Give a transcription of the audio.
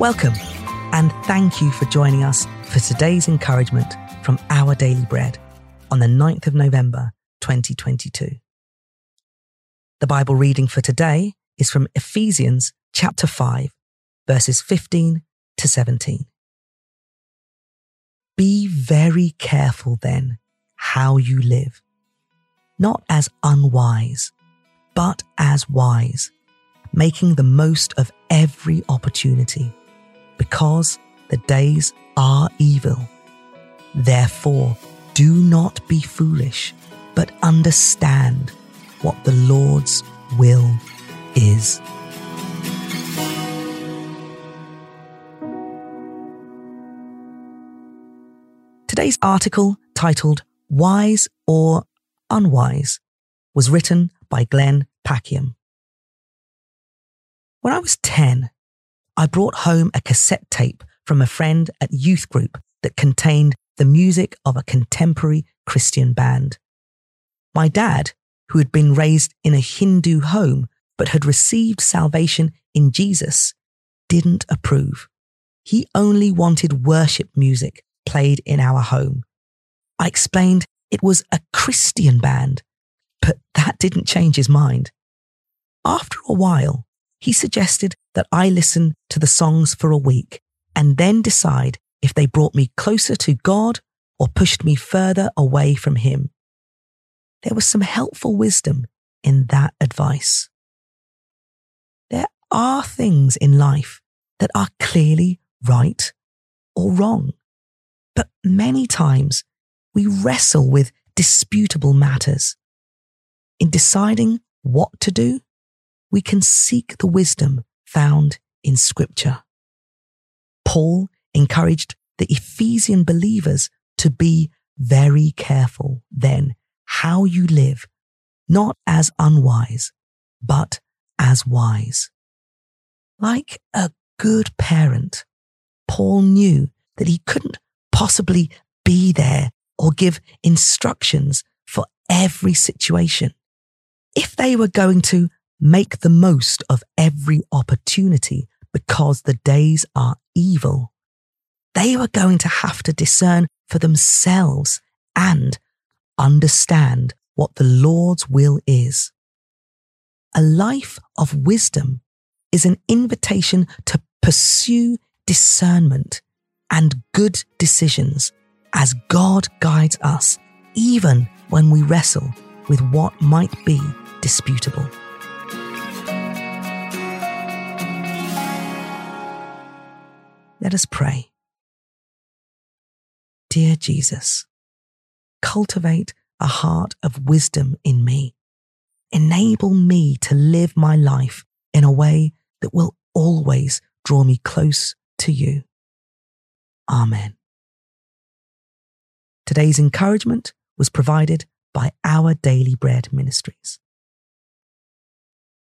Welcome, and thank you for joining us for today's encouragement from Our Daily Bread on the 9th of November, 2022. The Bible reading for today is from Ephesians chapter 5, verses 15 to 17. Be very careful then how you live, not as unwise, but as wise, making the most of every opportunity, because the days are evil. Therefore, do not be foolish, but understand what the Lord's will is. Today's article, titled Wise or Unwise, was written by Glenn Packiam. When I was 10, I brought home a cassette tape from a friend at youth group that contained the music of a contemporary Christian band. My dad, who had been raised in a Hindu home but had received salvation in Jesus, didn't approve. He only wanted worship music played in our home. I explained it was a Christian band, but that didn't change his mind. After a while, he suggested that I listen to the songs for a week and then decide if they brought me closer to God or pushed me further away from Him. There was some helpful wisdom in that advice. There are things in life that are clearly right or wrong. But many times we wrestle with disputable matters. In deciding what to do, we can seek the wisdom found in Scripture. Paul encouraged the Ephesian believers to be very careful then how you live, not as unwise, but as wise. Like a good parent, Paul knew that he couldn't possibly be there or give instructions for every situation. If they were going to make the most of every opportunity because the days are evil, they were going to have to discern for themselves and understand what the Lord's will is. A life of wisdom is an invitation to pursue discernment and good decisions as God guides us, even when we wrestle with what might be disputable. Let us pray. Dear Jesus, cultivate a heart of wisdom in me. Enable me to live my life in a way that will always draw me close to you. Amen. Today's encouragement was provided by Our Daily Bread Ministries.